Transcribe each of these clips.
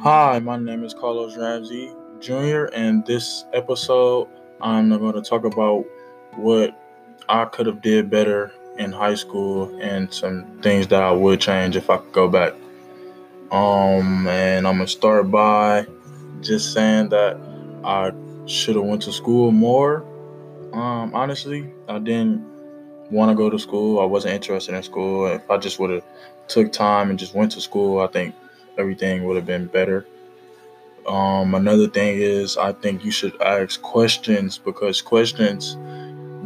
Hi, my name is Carlos Ramsey Jr., and this episode I'm going to talk about what I could have did better in high school and some things that I would change if I could go back. Um, and I'm gonna start by just saying that I should have went to school more. Um, honestly, I didn't want to go to school. I wasn't interested in school. If I just would have took time and just went to school, I think everything would have been better. Um, another thing is, I think you should ask questions because questions,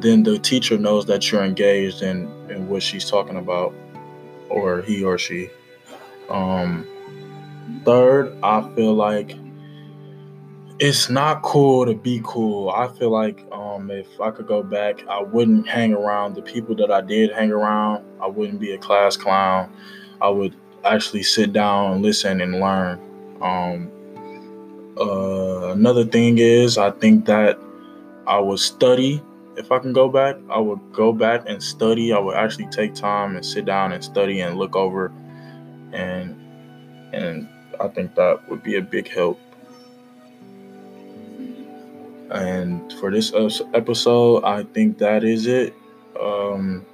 then the teacher knows that you're engaged in, in what she's talking about, or he or she. Um, third, I feel like it's not cool to be cool. I feel like um, if I could go back, I wouldn't hang around the people that I did hang around. I wouldn't be a class clown. I would actually sit down, and listen, and learn. Um, uh, another thing is, I think that I would study. If I can go back, I would go back and study. I would actually take time and sit down and study and look over, and and I think that would be a big help. And for this episode, I think that is it. Um,